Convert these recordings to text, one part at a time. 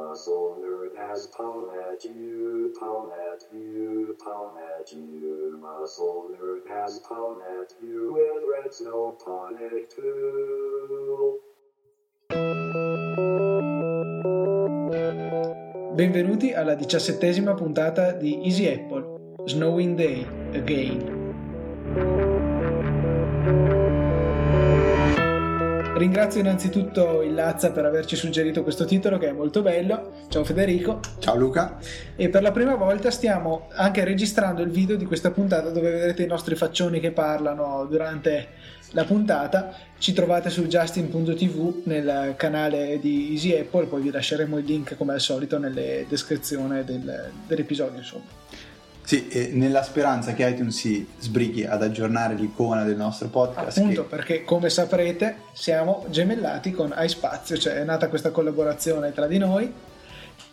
muscle nerd has pound at you, pound at you, pound at has pound at you with red snow ponic tool. Benvenuti alla diciassettesima puntata di Easy Apple, Snowing Day, Again. Ringrazio innanzitutto il Lazza per averci suggerito questo titolo che è molto bello. Ciao Federico. Ciao Luca. E per la prima volta stiamo anche registrando il video di questa puntata dove vedrete i nostri faccioni che parlano durante la puntata. Ci trovate su justin.tv nel canale di Easy Apple, poi vi lasceremo il link come al solito nelle descrizioni del, dell'episodio. Insomma. Sì, e nella speranza che iTunes si sbrighi ad aggiornare l'icona del nostro podcast. Appunto, che... perché come saprete siamo gemellati con iSpazio, cioè è nata questa collaborazione tra di noi.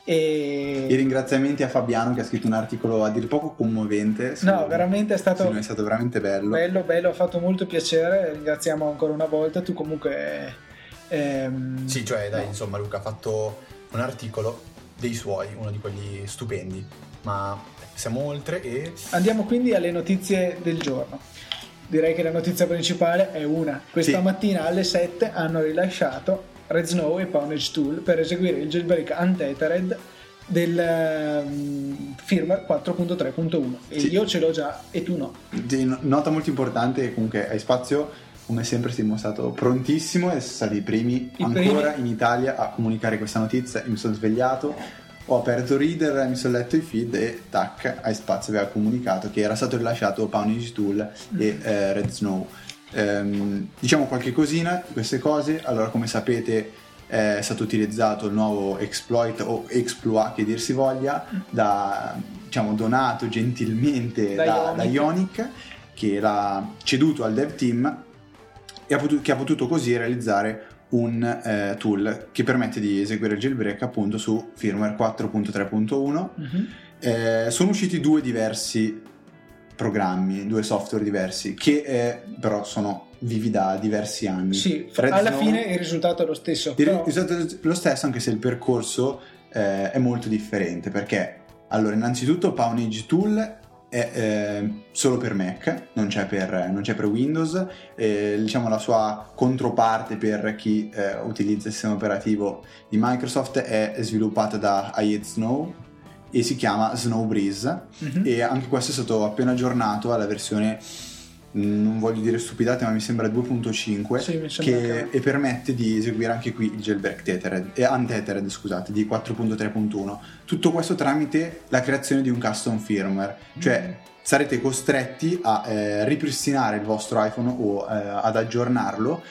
E... I ringraziamenti a Fabiano che ha scritto un articolo a dir poco commovente. No, veramente è stato... Sì, è stato veramente bello. Bello, bello, ha fatto molto piacere, ringraziamo ancora una volta, tu comunque... Ehm... Sì, cioè dai, no. insomma Luca ha fatto un articolo dei suoi, uno di quelli stupendi, ma siamo oltre e... Andiamo quindi alle notizie del giorno. Direi che la notizia principale è una. Questa sì. mattina alle 7 hanno rilasciato Red Snow e Pownage Tool per eseguire il jailbreak untethered del um, firmware 4.3.1 e sì. io ce l'ho già e tu no. Nota molto importante comunque hai spazio come sempre si è dimostrato prontissimo e stati i primi I ancora primi... in Italia a comunicare questa notizia mi sono svegliato ho aperto Reader, mi sono letto i feed e tac, iSpazio aveva comunicato che era stato rilasciato Poundage Tool e eh, Red Snow. Ehm, diciamo qualche cosina di queste cose, allora come sapete è stato utilizzato il nuovo exploit o exploit che dir si voglia, da, diciamo donato gentilmente da, da, Ionic. da Ionic che l'ha ceduto al dev team e ha potuto, che ha potuto così realizzare un eh, tool che permette di eseguire il jailbreak appunto su firmware 4.3.1. Mm-hmm. Eh, sono usciti due diversi programmi, due software diversi che eh, però sono vivi da diversi anni. Sì, Red alla Zone, fine il risultato è lo stesso. Il però... risultato è lo stesso anche se il percorso eh, è molto differente perché allora innanzitutto Pawnage Tool è eh, solo per Mac, non c'è per, non c'è per Windows, eh, diciamo la sua controparte per chi eh, utilizza il sistema operativo di Microsoft è sviluppata da iEd Snow e si chiama Snow Breeze mm-hmm. e anche questo è stato appena aggiornato alla versione non voglio dire stupidate, ma mi sembra 2.5 sì, che, e permette di eseguire anche qui il jailbreak tethered, eh, untethered, scusate, di 4.3.1. Tutto questo tramite la creazione di un custom firmware, cioè mm. sarete costretti a eh, ripristinare il vostro iPhone o eh, ad aggiornarlo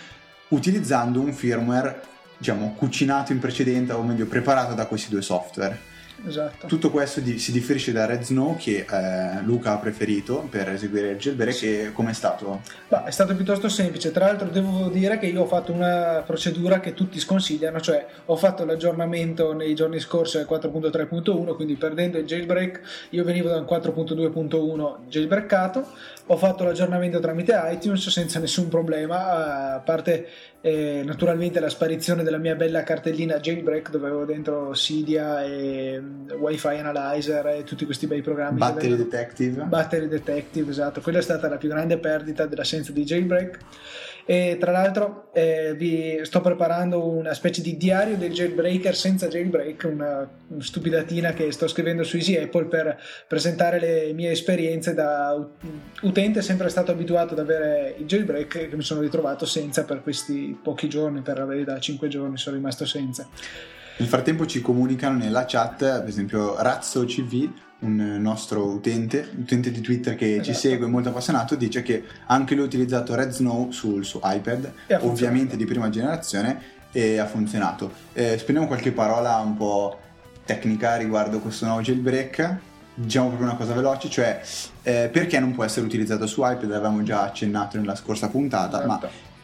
utilizzando un firmware diciamo cucinato in precedenza o meglio preparato da questi due software. Esatto. Tutto questo di, si differisce da Red Snow che eh, Luca ha preferito per eseguire il jailbreak sì. e com'è stato? Bah, è stato piuttosto semplice, tra l'altro devo dire che io ho fatto una procedura che tutti sconsigliano, cioè ho fatto l'aggiornamento nei giorni scorsi al 4.3.1, quindi perdendo il jailbreak io venivo da un 4.2.1 jailbreakato, ho fatto l'aggiornamento tramite iTunes senza nessun problema, a parte eh, naturalmente la sparizione della mia bella cartellina jailbreak dove avevo dentro Cydia e mm, Wi-Fi Analyzer e tutti questi bei programmi. Battery Detective. Battery Detective, esatto. Quella è stata la più grande perdita dell'assenza di jailbreak. E tra l'altro eh, vi sto preparando una specie di diario del jailbreaker senza jailbreak, una, una stupidatina che sto scrivendo su Easy Apple per presentare le mie esperienze da utente sempre stato abituato ad avere il jailbreak che mi sono ritrovato senza per questi pochi giorni, per la verità 5 giorni sono rimasto senza. Nel frattempo ci comunicano nella chat, ad esempio Razzo CV un nostro utente, utente di Twitter che esatto. ci segue, molto appassionato, dice che anche lui ha utilizzato Red Snow sul suo iPad, ovviamente di prima generazione, e ha funzionato. Eh, spendiamo qualche parola un po' tecnica riguardo questo nuovo jailbreak. Diciamo proprio una cosa veloce, cioè eh, perché non può essere utilizzato su iPad, l'avevamo già accennato nella scorsa puntata, certo. ma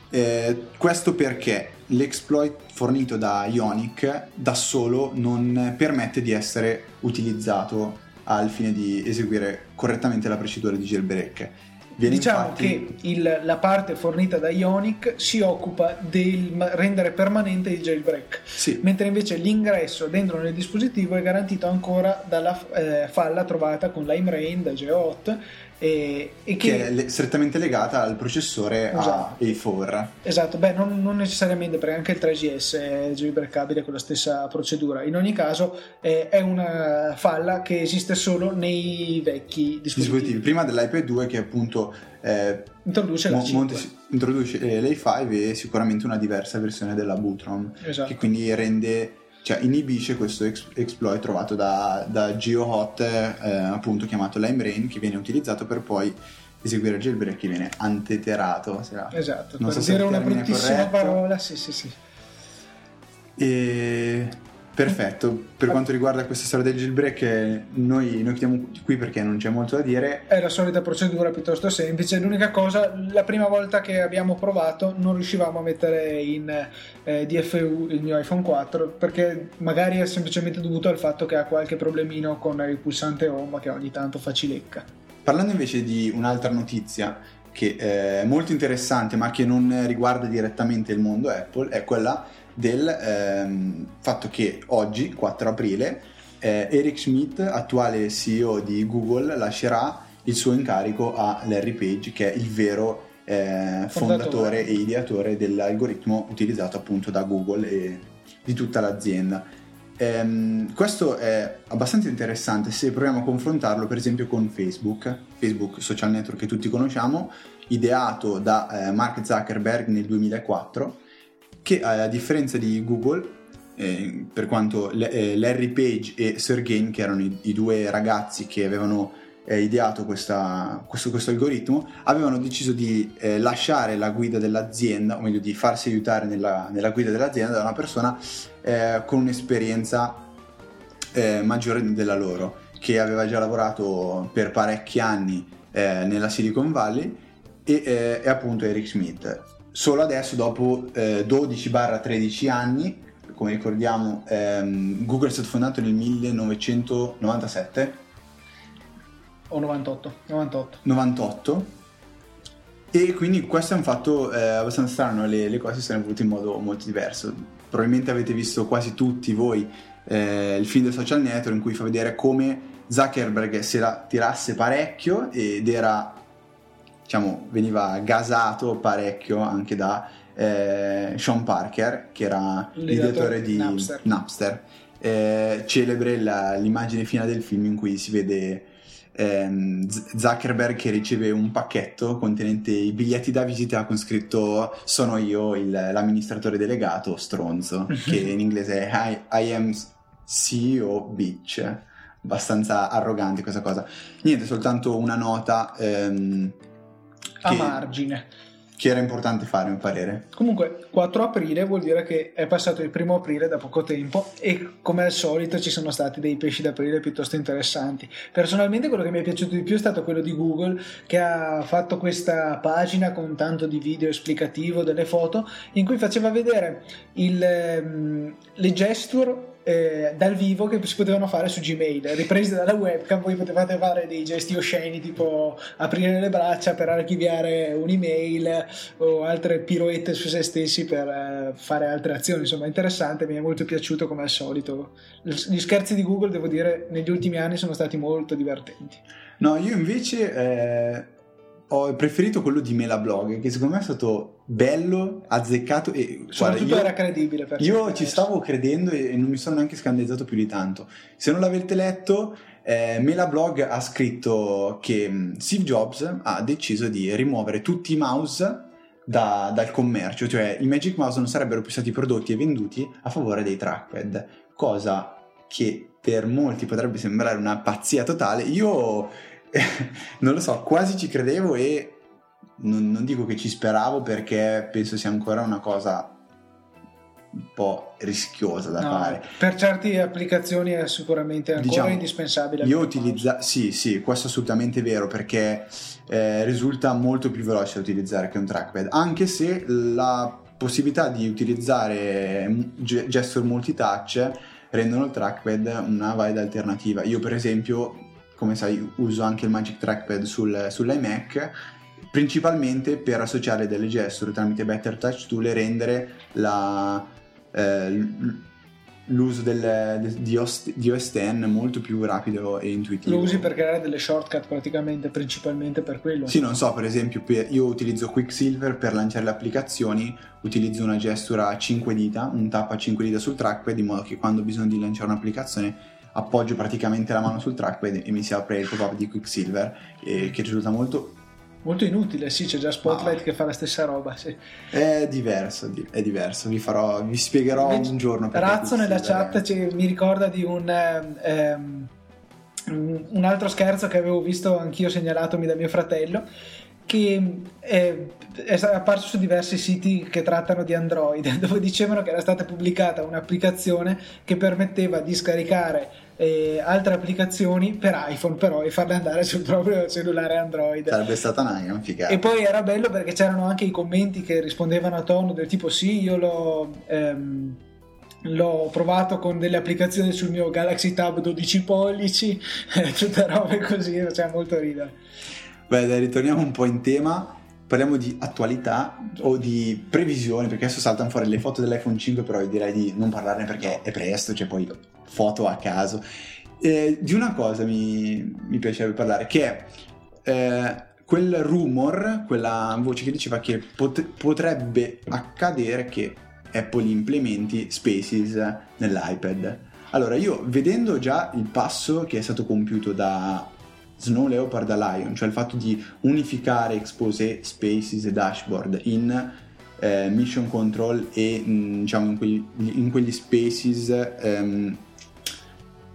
eh, questo perché l'exploit fornito da Ionic da solo non permette di essere utilizzato al fine di eseguire correttamente la procedura di jailbreak. Viene diciamo infatti- che il- la parte fornita da Ionic si occupa del rendere permanente il jailbreak, Sì. mentre invece l'ingresso dentro nel dispositivo è garantito ancora dalla eh, falla trovata con l'Aimrain da Geot e, e che, che è le- strettamente legata al processore Esatto. A4. Esatto, beh, non, non necessariamente perché anche il 3GS è jailbreakabile con la stessa procedura. In ogni caso, eh, è una falla che esiste solo nei vecchi dispositivi. dispositivi. Prima dell'iPad 2 che appunto eh, Introduce mo- 5. monte- introduce eh, l'A5 e sicuramente una diversa versione della Bootrom Esatto. che quindi rende cioè inibisce questo ex- exploit trovato da, da GeoHot eh, appunto chiamato LimeRain che viene utilizzato per poi eseguire il jailbreak che viene anteterato se la- Esatto, non per so dire una bruttissima corretto. parola, sì, sì, sì. E perfetto, per quanto riguarda questa storia del jailbreak, eh, noi, noi chiudiamo qui perché non c'è molto da dire. È la solita procedura piuttosto semplice. L'unica cosa, la prima volta che abbiamo provato non riuscivamo a mettere in eh, DFU il mio iPhone 4 perché magari è semplicemente dovuto al fatto che ha qualche problemino con il pulsante home che ogni tanto fa cilecca. Parlando invece di un'altra notizia che è molto interessante ma che non riguarda direttamente il mondo Apple, è quella del ehm, fatto che oggi, 4 aprile, eh, Eric Schmidt, attuale CEO di Google, lascerà il suo incarico a Larry Page, che è il vero eh, Fondatore. fondatore e ideatore dell'algoritmo utilizzato appunto da Google e di tutta l'azienda. Ehm, questo è abbastanza interessante se proviamo a confrontarlo per esempio con Facebook, Facebook social network che tutti conosciamo, ideato da eh, Mark Zuckerberg nel 2004, che a differenza di Google, eh, per quanto eh, Larry Page e Sergey, che erano i, i due ragazzi che avevano eh, ideato questa- questo, questo algoritmo, avevano deciso di eh, lasciare la guida dell'azienda, o meglio di farsi aiutare nella, nella guida dell'azienda da una persona eh, con un'esperienza eh, maggiore della loro, che aveva già lavorato per parecchi anni nella Silicon Valley e è appunto Eric Schmidt. Solo adesso, dopo eh, 12-13 anni, come ricordiamo, ehm, Google è stato fondato nel 1997 O 98, 98. 98 e quindi questo è un fatto eh, abbastanza strano, le, le cose sono evolute in modo molto diverso. Probabilmente avete visto quasi tutti voi eh, il film del social network in cui fa vedere come Zuckerberg se la tirasse parecchio ed era, diciamo, veniva gasato parecchio anche da eh, Sean Parker, che era L'ideatore l'ideatore di Napster. Napster. Eh, celebre la- l'immagine finale del film in cui si vede ehm, Zuckerberg che riceve un pacchetto contenente i biglietti da visita con scritto sono io il- l'amministratore delegato stronzo che in inglese è I, I am CEO bitch abbastanza arrogante questa cosa niente soltanto una nota ehm, A margine. che era importante fare a mio parere Comunque, 4 aprile vuol dire che è passato il primo aprile da poco tempo e come al solito ci sono stati dei pesci d'aprile piuttosto interessanti. Personalmente quello che mi è piaciuto di più è stato quello di Google che ha fatto questa pagina con tanto di video esplicativo delle foto in cui faceva vedere il, ehm, le gesture eh, dal vivo che si potevano fare su Gmail, riprese dalla webcam, voi potevate fare dei gesti osceni tipo aprire le braccia per archiviare un'email o altre piroette su se stessi per eh, fare altre azioni, insomma interessante, mi è molto piaciuto come al solito. Gli scherzi di Google, devo dire, negli ultimi anni sono stati molto divertenti. No, io invece eh, ho preferito quello di Melablog, che secondo me è stato bello, azzeccato e guarda, Soprattutto io, era credibile. Per io ci stavo credendo e non mi sono neanche scandalizzato più di tanto. Se non l'avete letto, eh, Melablog ha scritto che mh, Steve Jobs ha deciso di rimuovere tutti i mouse da- dal commercio, cioè i Magic Mouse non sarebbero più stati prodotti e venduti a favore dei trackpad, cosa che per molti potrebbe sembrare una pazzia totale. Io non lo so, quasi ci credevo e non, non dico che ci speravo perché penso sia ancora una cosa un po' rischiosa da No, fare. per certe applicazioni è sicuramente ancora Diciamo, indispensabile. Io utilizza sì, sì, questo è assolutamente vero perché eh, risulta molto più veloce da utilizzare che un trackpad, anche se la possibilità di utilizzare ge- gesture multitouch rendono il trackpad una valida alternativa. Io per esempio, come sai, uso anche il Magic Trackpad sul, sull'iMac principalmente per associare delle gesture tramite Better Touch Tool e rendere la, eh, l'uso del, di, OS, di OS X molto più rapido e intuitivo. Lo usi per creare delle shortcut praticamente, principalmente per quello? Sì, non so, per esempio io utilizzo Quicksilver per lanciare le applicazioni, utilizzo una gestura a 5 dita, un tap a 5 dita sul trackpad, in modo che quando ho bisogno di lanciare un'applicazione appoggio praticamente la mano sul trackpad e mi si apre il pop-up di Quicksilver, eh, che risulta molto Molto inutile, sì, c'è già Spotlight ah. che fa la stessa roba. Sì. È diverso, è diverso, vi, farò, vi spiegherò Invece, un giorno. Razzo nella chat cioè, mi ricorda di un, ehm, un altro scherzo che avevo visto anch'io segnalatomi da mio fratello che è, è apparso su diversi siti che trattano di Android, dove dicevano che era stata pubblicata un'applicazione che permetteva di scaricare eh, altre applicazioni per iPhone però e farle andare sul proprio cellulare Android. Sarebbe stata una figata. E poi era bello perché c'erano anche i commenti che rispondevano a tono del tipo sì, io l'ho... Ehm, l'ho provato con delle applicazioni sul mio Galaxy Tab 12 pollici, tutte robe così, faceva molto ridere. Beh, dai, ritorniamo un po' in tema. Parliamo di attualità o di previsioni, perché adesso saltano fuori le foto dell'iPhone 5, però io direi di non parlarne perché è presto, c'è poi foto a caso. Eh, di una cosa mi, mi, piacerebbe parlare, che è eh, quel rumor, quella voce che diceva che pot- potrebbe accadere che Apple implementi Spaces nell'iPad. Allora, io vedendo già il passo che è stato compiuto da Snow Leopard a Lion, cioè il fatto di unificare Expose, Spaces e Dashboard in eh, Mission Control e mh, diciamo in, quegli, in quegli spaces ehm,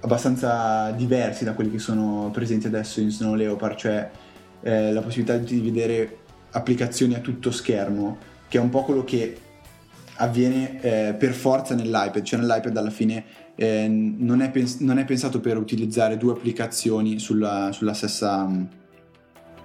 abbastanza diversi da quelli che sono presenti adesso in Snow Leopard, cioè eh, la possibilità di vedere applicazioni a tutto schermo, che è un po' quello che avviene eh, per forza nell'iPad, cioè nell'iPad alla fine eh, non, è pens- non, è pensato per utilizzare due applicazioni sulla, sulla stessa,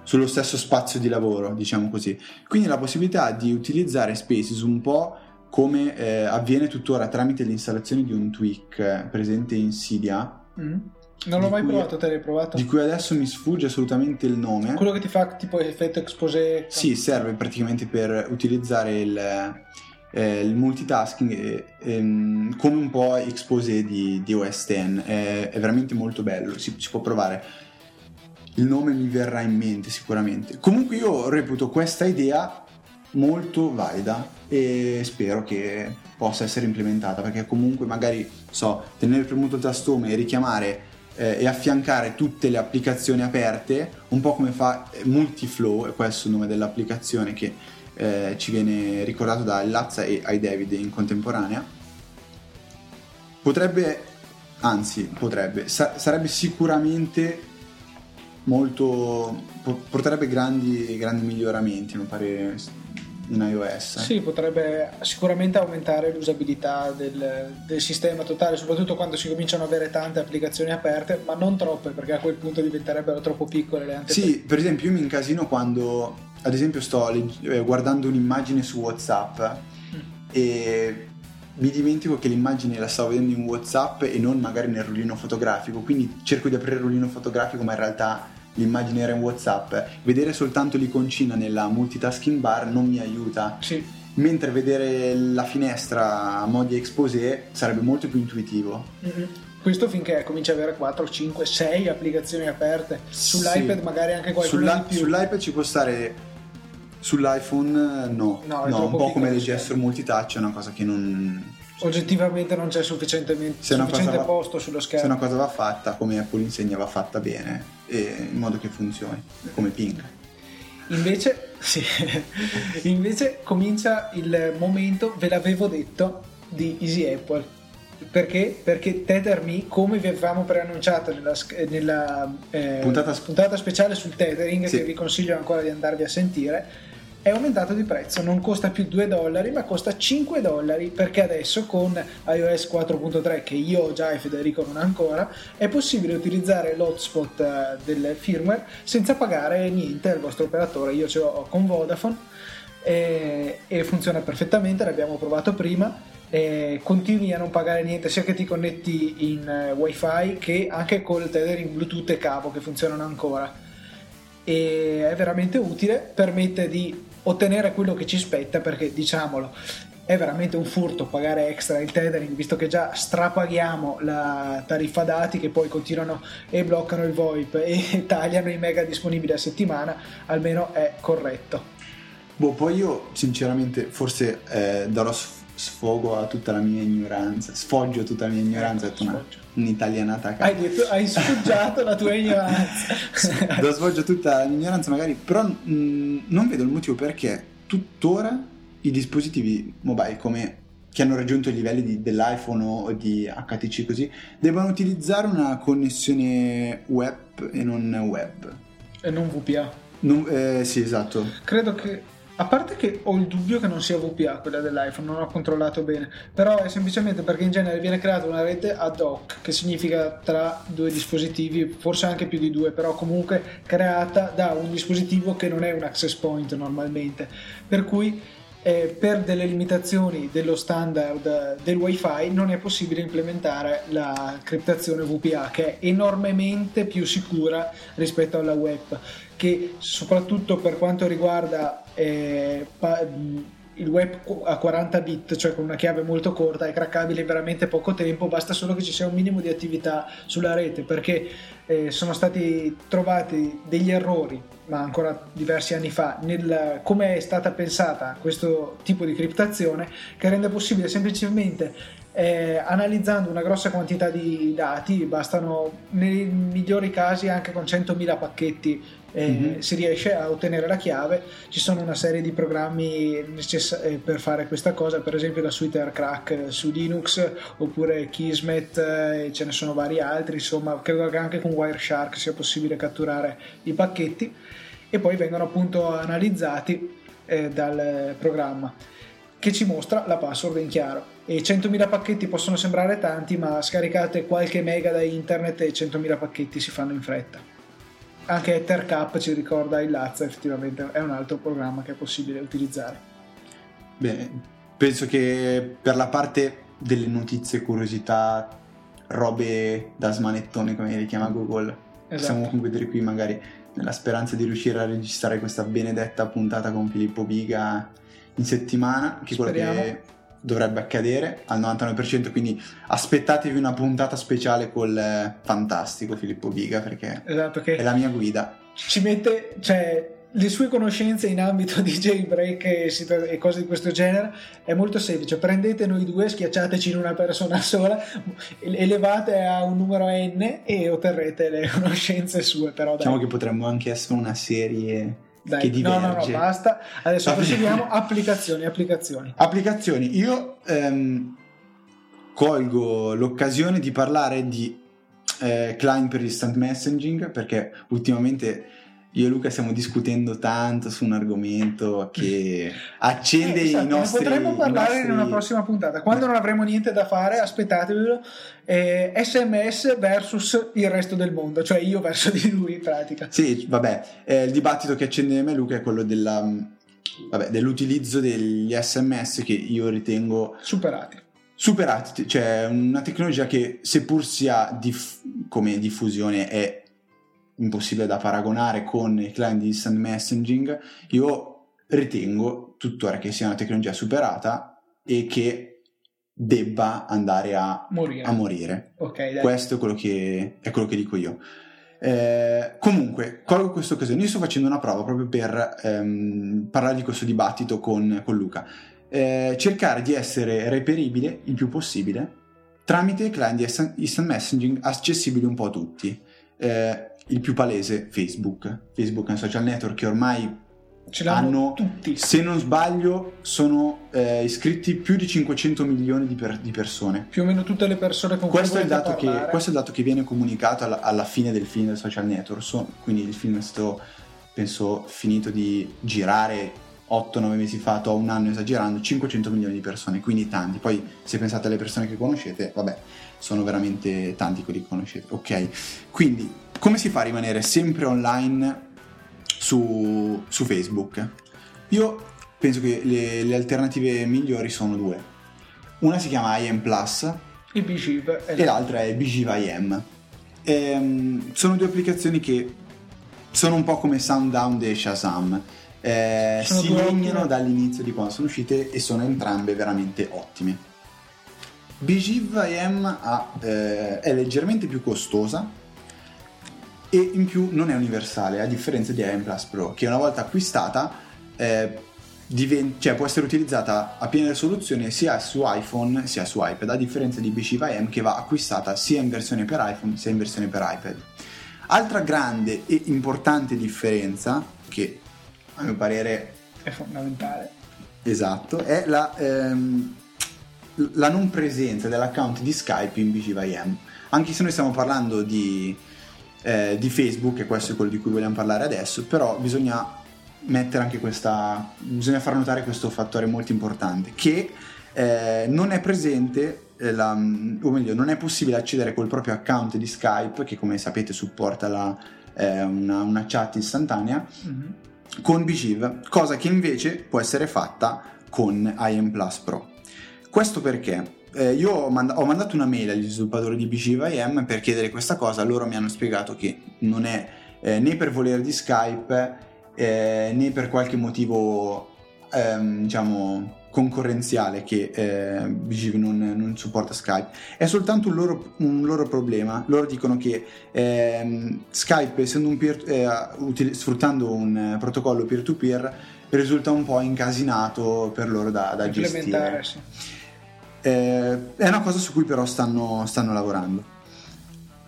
sullo stesso spazio di lavoro, diciamo così. Quindi la possibilità di utilizzare Spaces un po' come eh, avviene tuttora tramite l'installazione di un tweak eh, presente in Cydia. Mm. Non l'ho mai cui, provato, te l'hai provato? Di cui adesso mi sfugge assolutamente il nome. Quello che ti fa tipo effetto expose. Sì, serve praticamente per utilizzare il eh, il multitasking è, come un po' expose di, di OS X, è, è, veramente molto bello, si, si, può provare. Il nome mi verrà in mente sicuramente. Comunque io reputo questa idea molto valida e spero che possa essere implementata perché comunque magari so tenere premuto il tastone e richiamare eh, e affiancare tutte le applicazioni aperte un po' come fa Multiflow è questo il nome dell'applicazione che eh, ci viene ricordato da Lazza e ai David in contemporanea, potrebbe, anzi potrebbe, sa- sarebbe sicuramente molto, porterebbe grandi, grandi miglioramenti, mi pare in iOS. Sì, potrebbe sicuramente aumentare l'usabilità del, del, sistema totale, soprattutto quando si cominciano ad avere tante applicazioni aperte, ma non troppe perché a quel punto diventerebbero troppo piccole le anteprime. Sì, per esempio io mi incasino quando ad esempio sto eh, guardando un'immagine su Whatsapp mm. e mi dimentico che l'immagine la stavo vedendo in Whatsapp e non magari nel rullino fotografico, quindi cerco di aprire il rullino fotografico ma in realtà l'immagine era in Whatsapp. Vedere soltanto l'iconcina nella multitasking bar non mi aiuta. Sì. Mentre vedere la finestra a modi exposé sarebbe molto più intuitivo. Mm-hmm. Questo finché comincia ad avere 4, 5, 6 applicazioni aperte. Sull'iPad sì. magari anche qualcuno Sulla. Sull'iPad ci può stare Sull'iPhone no, no, no un po' come le gesture multitouch è una cosa che non... Oggettivamente non c'è sufficientemente sufficiente va, posto sullo schermo. Se una cosa va fatta, come Apple insegna, va fatta bene, in modo che funzioni, come ping. Invece, sì, invece comincia il momento, ve l'avevo detto, di Easy Apple. Perché? Perché TetherMe, come vi avevamo preannunciato nella, nella eh, puntata, puntata, speciale sul tethering, sì. che vi consiglio ancora di andarvi a sentire, è aumentato di prezzo, non costa più 2 dollari ma costa 5 dollari perché adesso con iOS 4.3 che io già e Federico non ancora è possibile utilizzare l'hotspot eh, del firmware senza pagare niente al vostro operatore, io ce l'ho con Vodafone e, e funziona perfettamente, l'abbiamo provato prima continui a non pagare niente sia che ti connetti in uh, wifi che anche col tethering bluetooth e cavo che funzionano ancora. E è veramente utile, permette di ottenere quello che ci spetta perché diciamolo è veramente un furto pagare extra il tethering visto che già strapaghiamo la tariffa dati che poi continuano e bloccano il VoIP e tagliano i mega disponibili a settimana almeno è corretto. Boh poi io sinceramente forse eh, darò sfogo a tutta la mia ignoranza sfoggio tutta la mia ignoranza ecco, una, un'italianata a caso hai, detto, hai sfoggiato la tua ignoranza. Do sfoggio tutta la mia ignoranza magari però mh, non vedo il motivo perché tuttora i dispositivi mobile come che hanno raggiunto i livelli di, dell'iPhone o di HTC così devono utilizzare una connessione web e non web. E non VPA non, eh, sì esatto. Credo che a parte che ho il dubbio che non sia VPA quella dell'iPhone, non ho controllato bene, però è semplicemente perché in genere viene creata una rete ad hoc, che significa tra due dispositivi, forse anche più di due, però comunque creata da un dispositivo che non è un access point normalmente. Per cui eh, per delle limitazioni dello standard del wifi non è possibile implementare la criptazione VPA che è enormemente più sicura rispetto alla web che soprattutto per quanto riguarda eh, pa- il web a 40 bit, cioè con una chiave molto corta, è craccabile in veramente poco tempo, basta solo che ci sia un minimo di attività sulla rete, perché eh, sono stati trovati degli errori, ma ancora diversi anni fa, nel come è stata pensata questo tipo di criptazione, che rende possibile semplicemente eh, analizzando una grossa quantità di dati, bastano nei migliori casi anche con 100.000 pacchetti mm-hmm. si riesce a ottenere la chiave. Ci sono una serie di programmi necess- eh, per fare questa cosa, per esempio la suite AirCrack su Linux oppure Kismet, eh, ce ne sono vari altri. Insomma, credo che anche con Wireshark sia possibile catturare i pacchetti e poi vengono appunto analizzati eh, dal programma che ci mostra la password in chiaro. E 100.000 pacchetti possono sembrare tanti, ma scaricate qualche mega da internet e 100.000 pacchetti si fanno in fretta anche EtherCap ci ricorda il Lazza, effettivamente è un altro programma che è possibile utilizzare. Bene, penso che per la parte delle notizie, curiosità, robe da smanettone come le chiama Google, esatto. possiamo concludere qui magari nella speranza di riuscire a registrare questa benedetta puntata con Filippo Biga in settimana, che è quello che dovrebbe accadere al 99%, quindi aspettatevi una puntata speciale col eh, fantastico Filippo Biga perché esatto, è la mia guida. Ci mette, cioè, le sue conoscenze in ambito di jailbreak e, e, cose di questo genere è molto semplice. Prendete noi due, schiacciateci in una persona sola, elevate a un numero n e otterrete le conoscenze sue. Però, dai. Diciamo che potremmo anche essere una serie dai. No, no, no, basta. Adesso proseguiamo. applicazioni, applicazioni. Applicazioni. Io ehm, colgo l'occasione di parlare di eh, client per instant messaging perché ultimamente io e Luca stiamo discutendo tanto su un argomento che accende eh, esatto, i nostri... Ne potremmo parlare nostri... in una prossima puntata. Quando non avremo niente da fare, aspettatevelo. Eh, SMS versus il resto del mondo, cioè io verso di lui in pratica. Sì, vabbè, eh, il dibattito che accende me Luca è quello della, vabbè, dell'utilizzo degli SMS che io ritengo... Superati superati, cioè una tecnologia che seppur sia diff- come diffusione è impossibile da paragonare con i client di instant messaging, io ritengo tuttora che sia una tecnologia superata e che debba andare a morire. A morire. Okay, Questo è quello, che, è quello che dico io. Eh, comunque, colgo questa occasione. Io sto facendo una prova proprio per ehm, parlare di questo dibattito con, con Luca. Eh, cercare di essere reperibile il più possibile tramite client di instant messaging accessibili un po' a tutti eh, il più palese Facebook. Facebook è un social network che ormai Ce hanno tutti. Se non sbaglio, sono eh, iscritti più di 500 milioni di, per, di, persone. Più o meno tutte le persone con questo cui è il dato che, Questo è il dato che viene comunicato alla, alla fine del film del social network. So, quindi il film è stato, penso, finito di girare 8-9 mesi fa, o un anno esagerando, 500 milioni di persone, quindi tanti. Poi se pensate alle persone che conoscete, vabbè, sono veramente tanti quelli che conoscete. Ok, quindi come si fa a rimanere sempre online su, su Facebook? Io penso che le, le, alternative migliori sono due. Una si chiama IM Plus e l'altra è BGIM. E, um, sono due applicazioni che sono un po' come Sounddown e Shazam. Eh, si legnano dall'inizio di quando sono uscite e sono entrambe veramente ottime. BGIV IM eh, è leggermente più costosa e in più non è universale, a differenza di IM Plus Pro, che una volta acquistata eh, divent- cioè può essere utilizzata a piena risoluzione sia su iPhone sia su iPad, a differenza di BGIV IM che va acquistata sia in versione per iPhone sia in versione per iPad. Altra grande e importante differenza, che a mio parere è fondamentale, esatto, è la, ehm, la non presenza dell'account di Skype in BGVIM. Anche se noi stiamo parlando di, eh, di Facebook, e questo è quello di cui vogliamo parlare adesso, però bisogna mettere anche questa, bisogna far notare questo fattore molto importante, che eh, non è presente eh, la, o meglio, non è possibile accedere col proprio account di Skype, che come sapete supporta la, eh, una, una, chat istantanea, mm-hmm. con BGIV, cosa che invece può essere fatta con IM Plus Pro. Questo perché? Eh, io ho, manda- ho, mandato una mail agli sviluppatori di BGIV IM per chiedere questa cosa, loro mi hanno spiegato che non è eh, né per volere di Skype eh, né per qualche motivo ehm, diciamo concorrenziale che eh, BGV non, non, supporta Skype, è soltanto un loro, un loro problema. Loro dicono che eh, Skype, essendo un peer, eh, util- sfruttando un protocollo peer-to-peer, risulta un po' incasinato per loro da, da gestire. Sì. Eh, è una cosa su cui però stanno, stanno lavorando.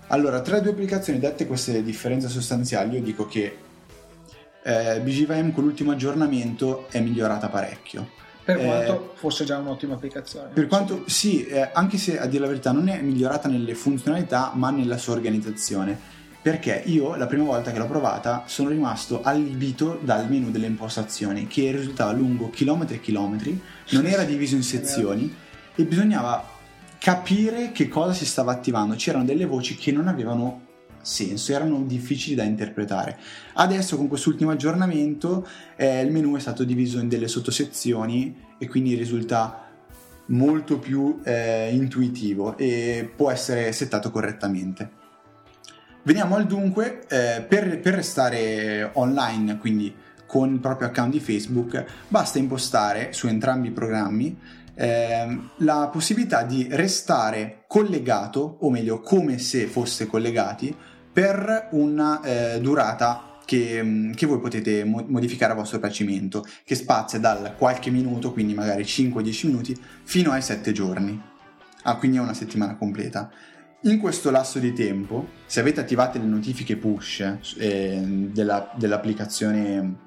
Allora, tra le due applicazioni, dette queste differenze sostanziali, io dico che eh, BGVM con l'ultimo aggiornamento è migliorata parecchio per quanto eh, fosse già un'ottima applicazione. Per quanto sì, eh, anche se a dire la verità non è migliorata nelle funzionalità, ma nella sua organizzazione. Perché io la prima volta che l'ho provata sono rimasto allibito dal menu delle impostazioni, che risultava lungo chilometri e chilometri, non era diviso in sezioni e bisognava capire che cosa si stava attivando. C'erano delle voci che non avevano senso, erano difficili da interpretare. Adesso con quest'ultimo aggiornamento eh, il menu è stato diviso in delle sottosezioni e quindi risulta molto più eh, intuitivo e può essere settato correttamente. Veniamo al dunque, eh, per, per restare online, quindi con il proprio account di Facebook, basta impostare su entrambi i programmi eh, la possibilità di restare collegato, o meglio come se foste collegati, per una eh, durata che, mm, che, voi potete mo- modificare a vostro piacimento, che spazia dal qualche minuto, quindi magari 5-10 minuti, fino ai 7 giorni. Ah, quindi è una settimana completa. In questo lasso di tempo, se avete attivate le notifiche push eh, della, dell'applicazione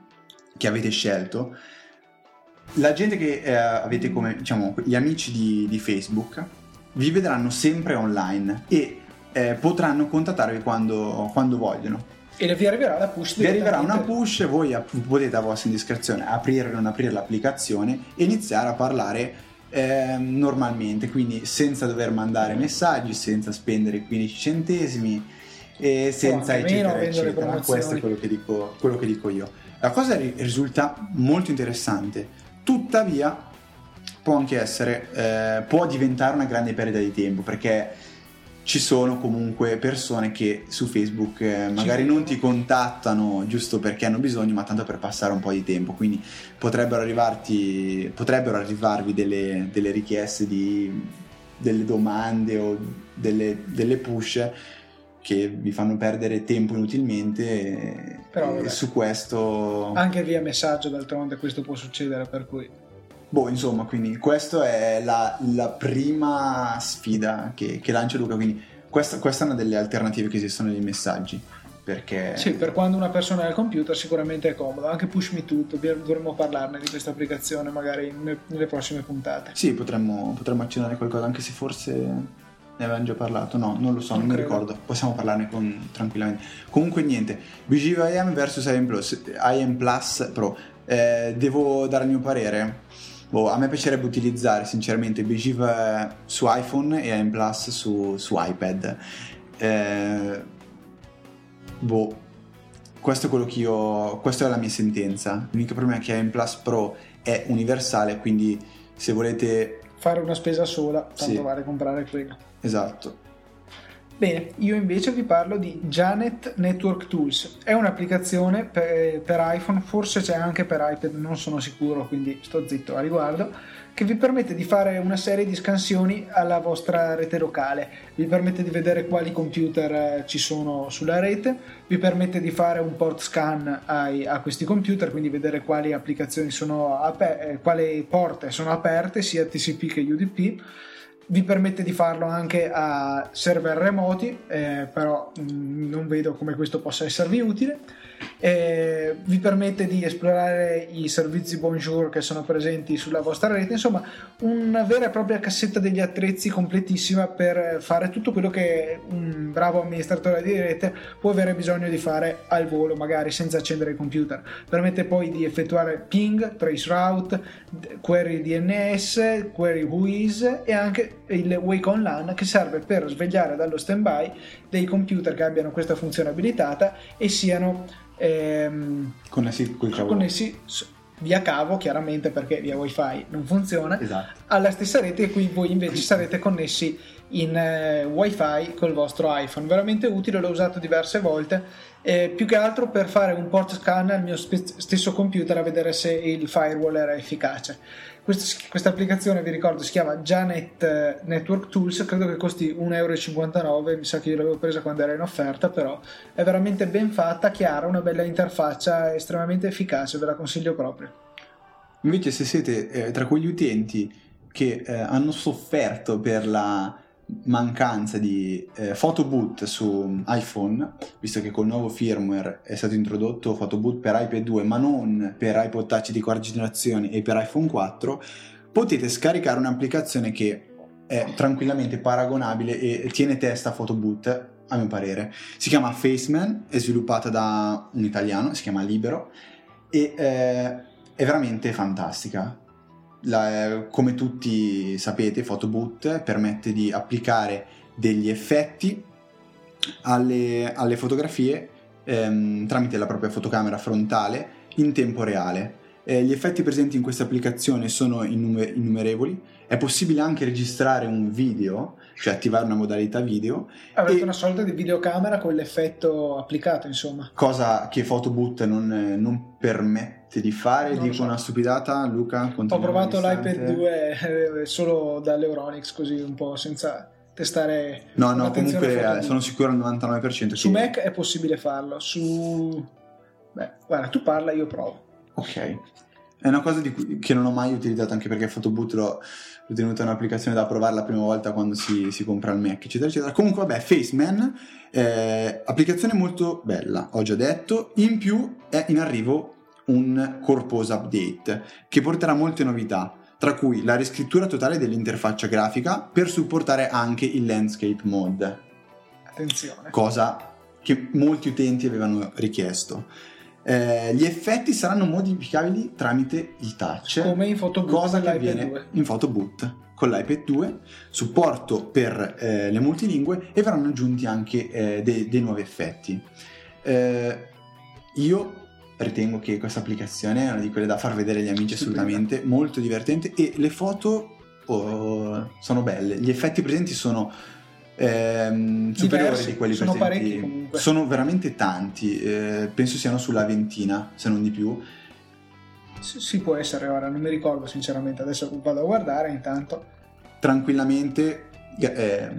che avete scelto, la gente che eh, avete come, diciamo, gli amici di, di Facebook vi vedranno sempre online e eh, potranno contattarvi quando, quando vogliono. E vi arriverà la push. Vi arriverà una push, voi potete a vostra indiscrezione aprire o non aprire l'applicazione e iniziare a parlare eh, normalmente, quindi senza dover mandare messaggi, senza spendere 15 centesimi e senza oh, eccetera eccetera. Questo è quello che, dico, quello che dico io. La cosa risulta molto interessante, tuttavia può anche essere, eh, può diventare una grande perdita di tempo perché ci sono comunque persone che su Facebook eh, magari non ti contattano giusto perché hanno bisogno, ma tanto per passare un po' di tempo. Quindi potrebbero, arrivarti, potrebbero arrivarvi delle, delle richieste di delle domande o delle, delle, push che vi fanno perdere tempo inutilmente. Però e su questo. Anche via messaggio, d'altronde, questo può succedere, per cui. Boh, insomma, quindi questa è la, la prima sfida che, che, lancia Luca, quindi questa, questa, è una delle alternative che esistono nei messaggi. Perché... Sì, per quando una persona è al computer sicuramente è comodo, anche Push Me To, dovremmo parlarne di questa applicazione magari nelle, prossime puntate. Sì, potremmo, potremmo accennare qualcosa, anche se forse ne avevamo già parlato, no, non lo so, non, non mi ricordo, possiamo parlarne con, tranquillamente. Comunque niente, BGV IM vs IM Plus, IM Plus Pro, eh, devo dare il mio parere? Boh, a me piacerebbe utilizzare sinceramente BGIV eh, su iPhone e AM Plus su, su iPad. Eh, boh, questo è quello che io. Questa è la mia sentenza. L'unico problema è che AM Plus Pro è universale, quindi se volete fare una spesa sola, tanto sì. vale comprare quello. Esatto. Bene, io invece vi parlo di Janet Network Tools. È un'applicazione per, per, iPhone, forse c'è anche per iPad, non sono sicuro, quindi sto zitto a riguardo, che vi permette di fare una serie di scansioni alla vostra rete locale. Vi permette di vedere quali computer eh, ci sono sulla rete, vi permette di fare un port scan ai, a questi computer, quindi vedere quali applicazioni sono aperte, quali porte sono aperte, sia TCP che UDP vi permette di farlo anche a server remoti, eh, però mh, mm, non vedo come questo possa esservi utile. Eh, vi permette di esplorare i servizi Bonjour che sono presenti sulla vostra rete, insomma una vera e propria cassetta degli attrezzi completissima per fare tutto quello che un bravo amministratore di rete può avere bisogno di fare al volo, magari senza accendere il computer. Permette poi di effettuare ping, traceroute, query DNS, query whois e anche il Wake On LAN che serve per svegliare dallo standby dei computer che abbiano questa funzione abilitata e siano ehm, connessi, connessi via cavo chiaramente perché via wifi non funziona esatto. alla stessa rete e qui voi invece sarete connessi in eh, wifi col vostro iPhone. Veramente utile l'ho usato diverse volte. Eh, più che altro per fare un port scan al mio spe- stesso computer a vedere se il firewall era efficace. Questa applicazione vi ricordo si chiama Janet eh, Network Tools. Credo che costi 1,59 euro mi sa che io l'avevo presa quando era in offerta però è veramente ben fatta, chiara, una bella interfaccia estremamente efficace ve la consiglio proprio. Invece se siete eh, tra quegli utenti che eh, hanno sofferto per la mancanza di eh, photoboot su iPhone, visto che col nuovo firmware è stato introdotto photoboot per iPad 2 ma non per iPod Touch di quarta generazione e per iPhone 4, potete scaricare un'applicazione che è tranquillamente paragonabile e tiene testa a photoboot a mio parere. Si chiama Faceman, è sviluppata da un italiano, si chiama Libero e eh, è veramente fantastica la, come tutti sapete, Photoboot permette di applicare degli effetti alle, alle fotografie ehm, tramite la propria fotocamera frontale in tempo reale. Eh, gli effetti presenti in questa applicazione sono innumer- innumerevoli, è possibile anche registrare un video, cioè attivare una modalità video. Avete e... una sorta di videocamera con l'effetto applicato, insomma. Cosa che Photoboot non, non permette di fare, non dico so. una stupidata, Luca? Ho provato l'iPad 2 eh, solo dall'Euronix, così un po' senza testare. No, no, comunque sono sicuro al 99%. Su che... Mac è possibile farlo, su... Beh, guarda, tu parla, io provo. Ok. È una cosa cui, che non ho mai utilizzato anche perché Photoboot l'ho, l'ho tenuta un'applicazione da provare la prima volta quando si, si compra il Mac, eccetera, eccetera. Comunque, vabbè, Faceman, eh, applicazione molto bella, ho già detto. In più è in arrivo un corposo update che porterà molte novità, tra cui la riscrittura totale dell'interfaccia grafica per supportare anche il landscape mode. Attenzione. Cosa che molti utenti avevano richiesto. Eh, gli effetti saranno modificabili tramite il touch. Come in Photoboot cosa che avviene 2. in Photoboot con l'iPad 2, supporto per eh, le multilingue e verranno aggiunti anche eh, dei, dei, nuovi effetti. Eh, io ritengo che questa applicazione è una di quelle da far vedere agli amici assolutamente, molto divertente e le foto oh, sono belle, gli effetti presenti sono ehm, superiori Diversi, di quelli sono presenti. Comunque. Sono veramente tanti, eh, penso siano sulla ventina, se non di più. Si può essere ora, non mi ricordo sinceramente, adesso vado a guardare intanto. Tranquillamente eh,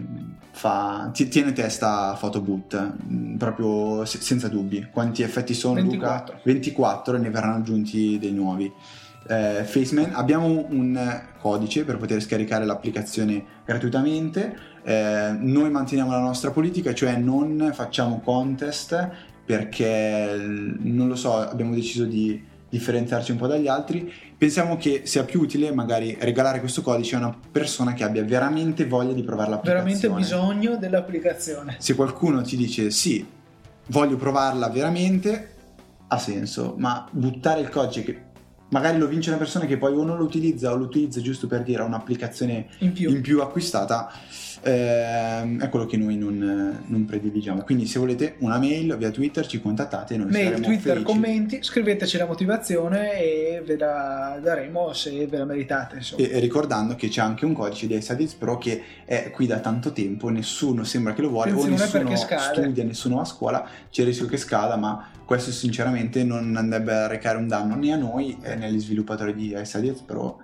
fa, tiene testa Photoboot, mm, proprio senza dubbi. Quanti effetti sono 24. Luca? 24 e ne verranno aggiunti dei nuovi. Eh, Faceman, abbiamo un codice per poter scaricare l'applicazione gratuitamente. Eh, noi manteniamo la nostra politica, cioè non facciamo contest perché non lo so, abbiamo deciso di differenziarci un po' dagli altri, pensiamo che sia più utile magari regalare questo codice a una persona che abbia veramente voglia di provare l'applicazione. Veramente bisogno dell'applicazione. Se qualcuno ti dice sì, voglio provarla veramente, ha senso, ma buttare il codice che magari lo vince una persona che poi o non lo utilizza o lo utilizza giusto per dire un'applicazione in più, in più acquistata eh, è quello che noi non, non, prediligiamo. Quindi, se volete una mail via Twitter, ci contattate. Noi mail, Twitter, felici. commenti, scriveteci la motivazione e ve la daremo se ve la meritate. E, e, ricordando che c'è anche un codice di Studies Pro che è qui da tanto tempo, nessuno sembra che lo vuole, Attenzione o nessuno studia, nessuno va a scuola, c'è il rischio che scada, ma questo sinceramente non andrebbe a recare un danno né a noi né agli sviluppatori di Studies Pro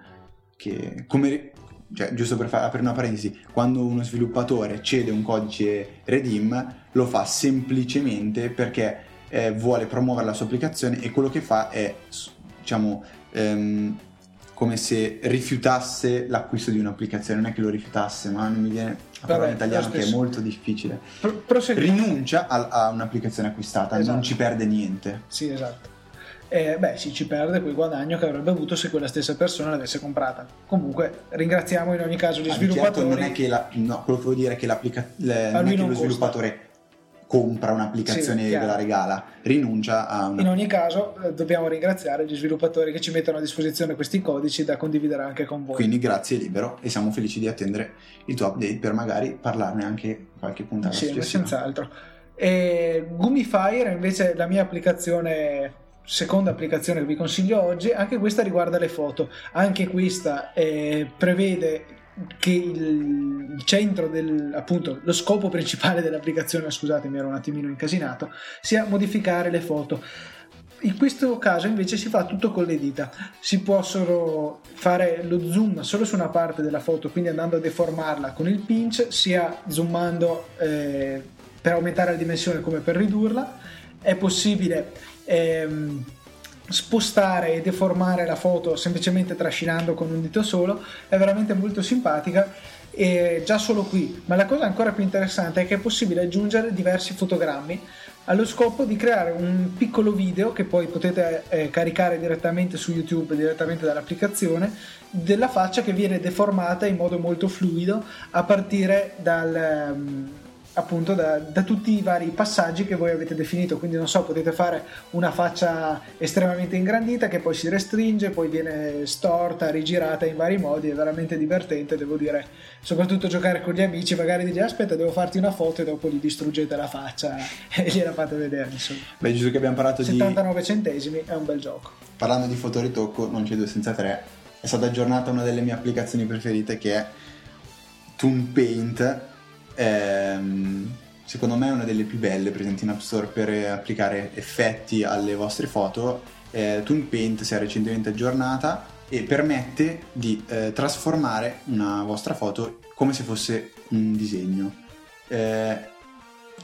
che come cioè, giusto per fare, aprire una parentesi, quando uno sviluppatore cede un codice Redeem lo fa semplicemente perché eh, vuole promuovere la sua applicazione e quello che fa è, diciamo, ehm, come se rifiutasse l'acquisto di un'applicazione, non è che lo rifiutasse, ma non mi viene la parola in italiano che è molto difficile. Pro- Rinuncia a, a, un'applicazione acquistata, esatto. non ci perde niente. Sì, esatto eh, beh, sì, ci perde quel guadagno che avrebbe avuto se quella stessa persona l'avesse comprata. Comunque, ringraziamo in ogni caso gli ah, sviluppatori. Non è che la, no, quello che vuol dire è che, le, non è che non lo costa. sviluppatore compra un'applicazione sì, e ve la regala, rinuncia a una... In ogni caso eh, dobbiamo ringraziare gli sviluppatori che ci mettono a disposizione questi codici da condividere anche con voi. Quindi grazie Libero e siamo felici di attendere il tuo update per magari parlarne anche qualche puntata Sì, senz'altro. E Gumifire invece la mia applicazione seconda applicazione che vi consiglio oggi, anche questa riguarda le foto. Anche questa eh, prevede che il, centro del appunto lo scopo principale dell'applicazione, scusatemi, ero un attimino incasinato, sia modificare le foto. In questo caso invece si fa tutto con le dita, si possono fare lo zoom solo su una parte della foto, quindi andando a deformarla con il pinch, sia zoomando eh, per aumentare la dimensione come per ridurla. È possibile ehm, spostare e deformare la foto semplicemente trascinando con un dito solo è veramente molto simpatica e già solo qui. Ma la cosa ancora più interessante è che è possibile aggiungere diversi fotogrammi allo scopo di creare un piccolo video che poi potete eh, caricare direttamente su YouTube, direttamente dall'applicazione, della faccia che viene deformata in modo molto fluido a partire dal, um, appunto da, da, tutti i vari passaggi che voi avete definito. Quindi non so potete fare una faccia estremamente ingrandita che poi si restringe poi viene storta rigirata in vari modi. È veramente divertente devo dire. Soprattutto giocare con gli amici magari dici aspetta devo farti una foto e dopo gli distruggete la faccia e gliela fate vedere insomma. Beh giusto che abbiamo parlato 79 di 79 centesimi è un bel gioco. Parlando di fotoritocco non c'è due senza tre. È stata aggiornata una delle mie applicazioni preferite che è Toon Paint ehm, secondo me è una delle più belle presenti in App Store per applicare effetti alle vostre foto. Eh, Toon Paint si è recentemente aggiornata e permette di eh, trasformare una vostra foto come se fosse un disegno. Eh,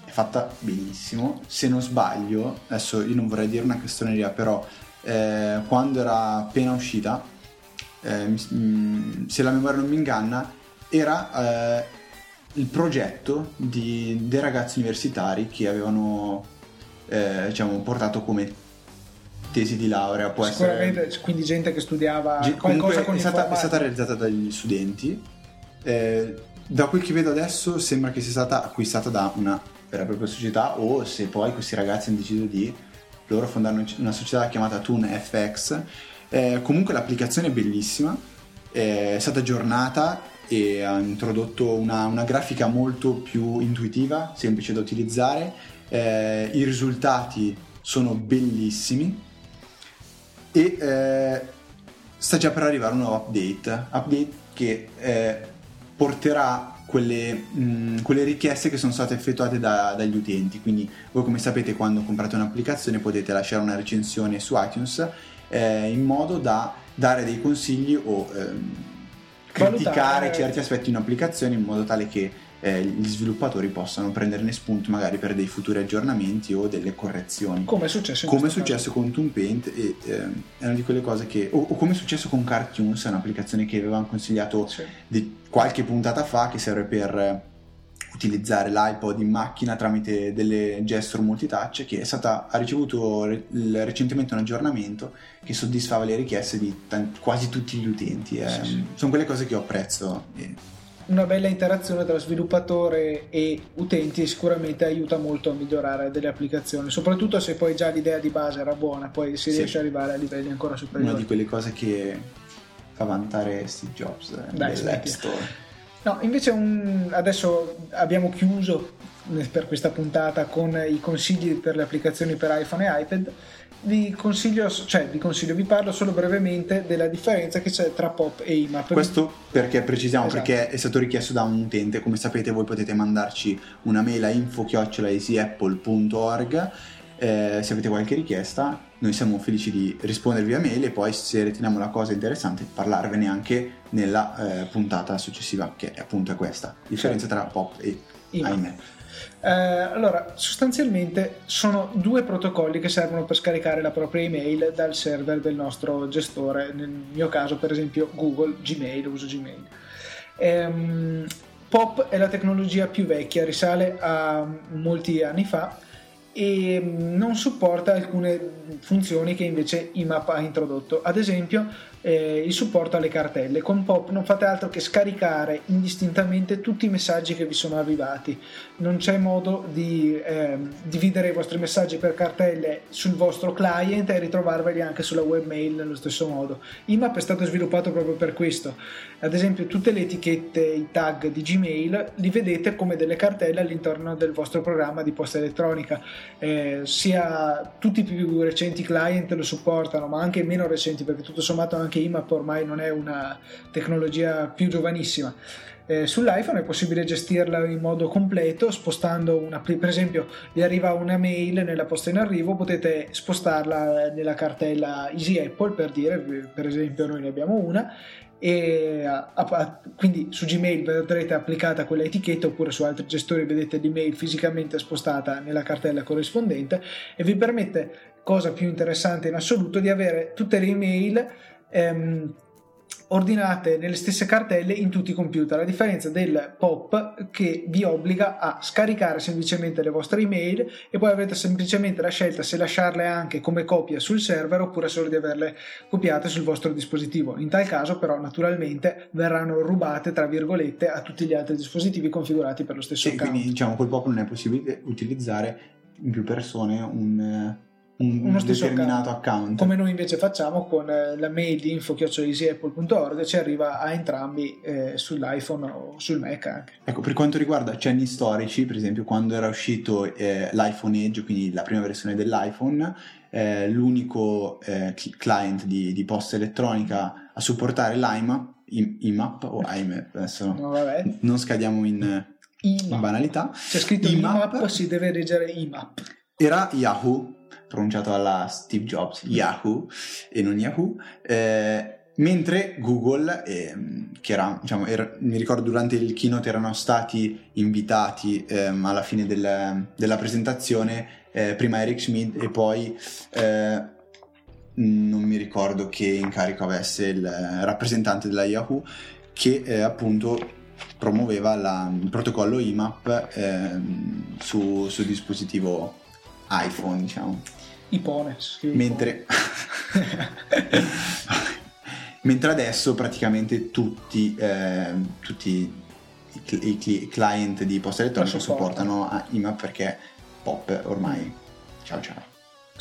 è fatta benissimo. Se non sbaglio, adesso io non vorrei dire una castroneria, però eh, quando era appena uscita, eh, mi, se la memoria non mi inganna, era eh, il progetto di, dei ragazzi universitari che avevano eh, diciamo, portato come tesi di laurea. Può Sicuramente, essere... quindi gente che studiava G- qualcosa con è stata, è stata realizzata dagli studenti. Eh, da quel che vedo adesso sembra che sia stata acquistata da una vera e propria società o se poi questi ragazzi hanno deciso di loro fondare una società chiamata Toon FX. Eh, comunque l'applicazione è bellissima, è stata aggiornata e ha introdotto una, una grafica molto più intuitiva, semplice da utilizzare, eh, i risultati sono bellissimi. E eh, sta già per arrivare un nuovo update, update che eh, porterà quelle, mh, quelle, richieste che sono state effettuate da, dagli utenti. Quindi voi come sapete quando comprate un'applicazione potete lasciare una recensione su iTunes eh, in modo da dare dei consigli o ehm, criticare valutare... certi aspetti in un'applicazione in modo tale che eh, gli sviluppatori possano prenderne spunto magari per dei futuri aggiornamenti o delle correzioni. Come è successo, come è successo con Toon Paint e eh, è una di quelle cose che o, o, come è successo con Cartoons, è un'applicazione che avevamo consigliato sì. qualche puntata fa che serve per utilizzare l'iPod in macchina tramite delle gesture multitouch che stata, ha ricevuto re, recentemente un aggiornamento che soddisfava le richieste di t- quasi tutti gli utenti. Eh, sì, sì. Sono quelle cose che io apprezzo. E... una bella interazione tra sviluppatore e utenti sicuramente aiuta molto a migliorare delle applicazioni, soprattutto se poi già l'idea di base era buona, poi si sì. riesce ad arrivare a livelli ancora superiori. Una di quelle cose che fa vantare Steve Jobs eh, Dai, dell'App Store. No, invece un... adesso abbiamo chiuso per questa puntata con i consigli per le applicazioni per iPhone e iPad. Vi consiglio, cioè vi consiglio, vi parlo solo brevemente della differenza che c'è tra POP e IMAP. Questo perché precisiamo, esatto. perché è stato richiesto da un utente, come sapete voi potete mandarci una mail a info-easyapple.org eh, se avete qualche richiesta noi siamo felici di rispondere via mail e poi se riteniamo la cosa interessante parlarvene anche nella eh, puntata successiva che appunto è questa differenza tra pop e IMAP. Eh, allora, sostanzialmente sono due protocolli che servono per scaricare la propria email dal server del nostro gestore, nel mio caso per esempio Google, Gmail, uso Gmail. Ehm, POP è la tecnologia più vecchia, risale a molti anni fa e non supporta alcune funzioni che invece IMAP ha introdotto. Ad esempio, eh, il supporto alle cartelle. Con Pop non fate altro che scaricare indistintamente tutti i messaggi che vi sono arrivati. Non c'è modo di eh, dividere i vostri messaggi per cartelle sul vostro client e ritrovarveli anche sulla webmail nello stesso modo. IMAP è stato sviluppato proprio per questo. Ad esempio, tutte le etichette, i tag di Gmail li vedete come delle cartelle all'interno del vostro programma di posta elettronica. Eh, sia tutti i più recenti client lo supportano, ma anche i meno recenti, perché tutto sommato anche anche IMAP ormai non è una tecnologia più giovanissima. Eh, sull'iPhone è possibile gestirla in modo completo spostando una per esempio vi arriva una mail nella posta in arrivo potete spostarla nella cartella Easy Apple per dire per esempio noi ne abbiamo una e a, a, quindi su Gmail vedrete applicata quella etichetta oppure su altri gestori vedete l'email fisicamente spostata nella cartella corrispondente e vi permette cosa più interessante in assoluto di avere tutte le email ehm, ordinate nelle stesse cartelle in tutti i computer, a differenza del POP che vi obbliga a scaricare semplicemente le vostre email e poi avrete semplicemente la scelta se lasciarle anche come copia sul server oppure solo di averle copiate sul vostro dispositivo. In tal caso però naturalmente verranno rubate tra virgolette a tutti gli altri dispositivi configurati per lo stesso sì, account. Quindi diciamo col POP non è possibile utilizzare in più persone un un uno stesso determinato account. account. Come noi invece facciamo con eh, la mail di info.easyapple.org ci arriva a entrambi eh, sull'iPhone o sul Mac anche. Ecco, per quanto riguarda cenni storici, per esempio quando era uscito eh, l'iPhone Edge, quindi la prima versione dell'iPhone, eh, l'unico eh, client di, di, posta elettronica a supportare l'IMAP, IMAP o IMAP, adesso no, non scadiamo in, in banalità. C'è scritto IMAP, IMAP, si deve leggere IMAP. Era Yahoo pronunciato alla Steve Jobs, Yahoo e non Yahoo, eh, mentre Google, eh, che era, diciamo, era, mi ricordo durante il keynote erano stati invitati eh, alla fine del, della presentazione, eh, prima Eric Schmidt e poi eh, non mi ricordo che incarico avesse il rappresentante della Yahoo, che eh, appunto promuoveva la, il protocollo IMAP ehm, su, sul dispositivo iPhone, diciamo. Ipone. Mentre... Mentre adesso praticamente tutti, eh, tutti i, i, client di posta elettronica supportano IMAP perché POP ormai ciao ciao.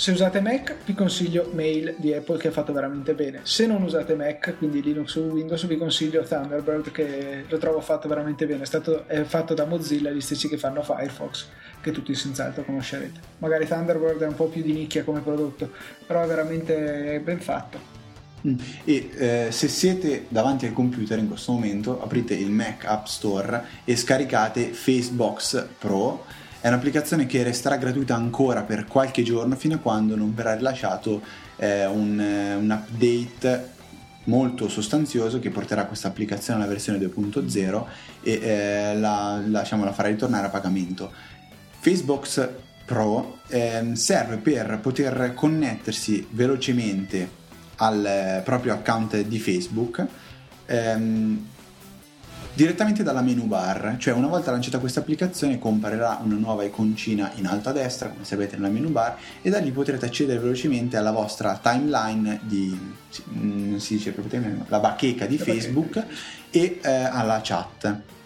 Se usate Mac vi consiglio Mail di Apple che è fatto veramente bene. Se non usate Mac, quindi Linux o Windows, vi consiglio Thunderbird che lo trovo fatto veramente bene. È, stato, è fatto da Mozilla, gli stessi che fanno Firefox, che tutti senz'altro conoscerete. Magari Thunderbird è un po' più di nicchia come prodotto, però è veramente ben fatto. Mm. E eh, se siete davanti al computer in questo momento, aprite il Mac App Store e scaricate Facebox Pro è un'applicazione che resterà gratuita ancora per qualche giorno fino a quando non verrà rilasciato eh, un, eh, un, update molto sostanzioso che porterà questa applicazione alla versione 2.0 e eh, la, la, diciamo, la farà ritornare a pagamento. Facebox Pro eh, serve per poter connettersi velocemente al eh, proprio account di Facebook ehm, direttamente dalla menu bar, cioè una volta lanciata questa applicazione comparirà una nuova iconcina in alto a destra, come sapete nella menu bar, e da lì potrete accedere velocemente alla vostra timeline di, non si dice proprio la bacheca di Facebook e eh, alla chat.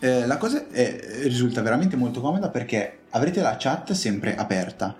Eh, la cosa è- risulta veramente molto comoda perché avrete la chat sempre aperta.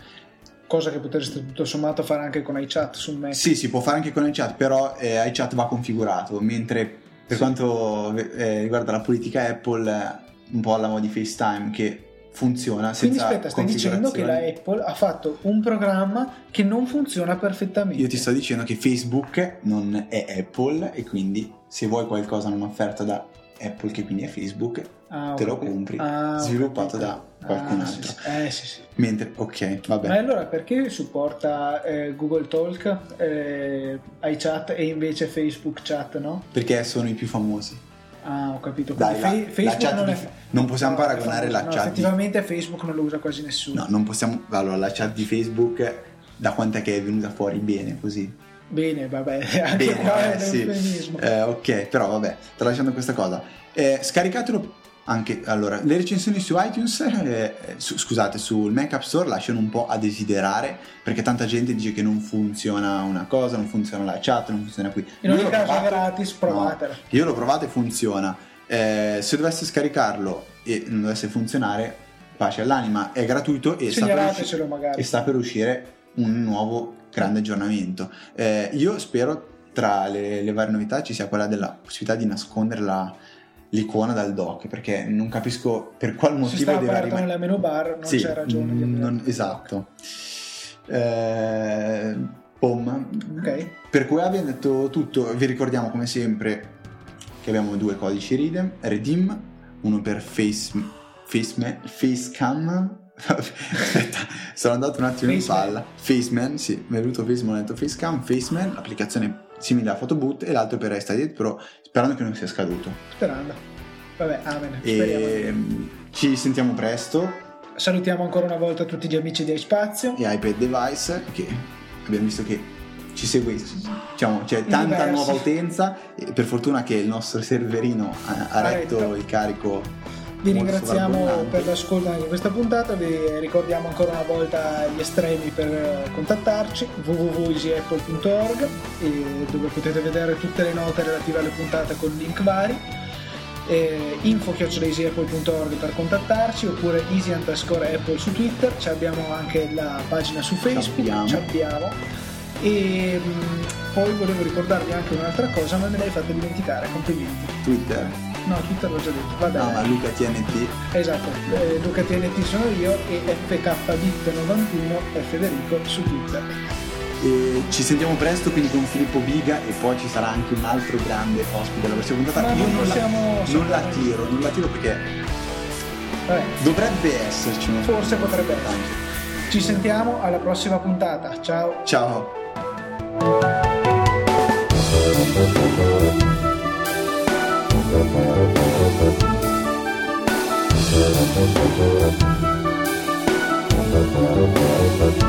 Cosa che potreste tutto sommato fare anche con iChat su Mac. Sì, si può fare anche con iChat, però eh, iChat va configurato, mentre per Sì. quanto eh, riguarda la politica Apple, eh, un po' alla moda di FaceTime che funziona Quindi senza aspetta, stai dicendo che la. Apple ha fatto un programma che non funziona perfettamente. Io ti sto dicendo che Facebook non è Apple e quindi se vuoi qualcosa non offerta da Apple, che quindi è Facebook, Ah, te lo compri, Ah, sviluppato da qualcun Ah, altro. sì, sì. Eh sì, sì. Mentre, ok, vabbè. Ma allora perché supporta eh, Google Talk, eh, iChat e invece Facebook Chat, no? Perché sono i più famosi. Ah, ho capito. Dai, la- la Facebook chat non, di- è... non possiamo no, paragonare famoso. la No, chat di- Effettivamente Facebook non lo usa quasi nessuno. No, non possiamo. Allora, la chat di Facebook, da quant'è che è venuta fuori bene così? Bene, vabbè, anche Bene, qua eh, è sì. Eh, ok, però vabbè, tralasciando questa cosa. Eh, scaricatelo anche. Allora, le recensioni su iTunes, eh, su- scusate, sul Mac App Store lasciano un po' a desiderare perché tanta gente dice che non funziona una cosa, non funziona la chat, non funziona qui. In ogni caso provato- gratis, provatela. No, io l'ho provato e funziona. Eh, se dovesse scaricarlo e non dovesse funzionare, pace all'anima, è gratuito e sta, per usci- e sta per uscire un nuovo grande aggiornamento. Eh, io spero tra le, le varie novità ci sia quella della possibilità di nascondere la- l'icona dal dock perché non capisco per qual motivo deve rimanere nella menu bar non Sì, c'è ragione di mm, non- esatto eh, bom. Ok. per cui abbiamo detto tutto vi ricordiamo come sempre che abbiamo due codici redeem, redeem uno per face, face facecam aspetta sono andato un attimo in Faceman. palla faceman sì mi è venuto faceman ho detto facecam faceman applicazione simile a photoboot e l'altro per Resta Pro sperando che non sia scaduto Sperando. Vabbè, amen. E mm, ci sentiamo presto Salutiamo ancora una volta tutti gli amici di iSpazio. e iPad device che abbiamo visto che ci segue diciamo c'è In tanta diversi. nuova utenza e per fortuna che il nostro serverino ha, ha retto. il carico Vi ringraziamo per l'ascolto anche di questa puntata, vi ricordiamo ancora una volta gli estremi per contattarci www.easyapple.org dove potete vedere tutte le note relative alle puntate con link vari eh, info.easyapple.org per contattarci oppure easy underscore apple su Twitter ci abbiamo anche la pagina su Facebook abbiamo. ci abbiamo. E mh, poi volevo ricordarvi anche un'altra cosa ma me l'hai fatta dimenticare complimenti. Twitter. No Twitter l'ho già detto vabbè. No ma Luca TNT Esatto, eh, Luca TNT sono io e FKBit91 è Federico su Twitter. e ci sentiamo presto quindi con Filippo Biga e poi ci sarà anche un altro grande ospite della prossima puntata. Ma io non la, non la tiro non la tiro perché Vabbè, dovrebbe esserci uno forse potrebbe essere. Ci sentiamo alla prossima puntata. Ciao. ciao Thank you.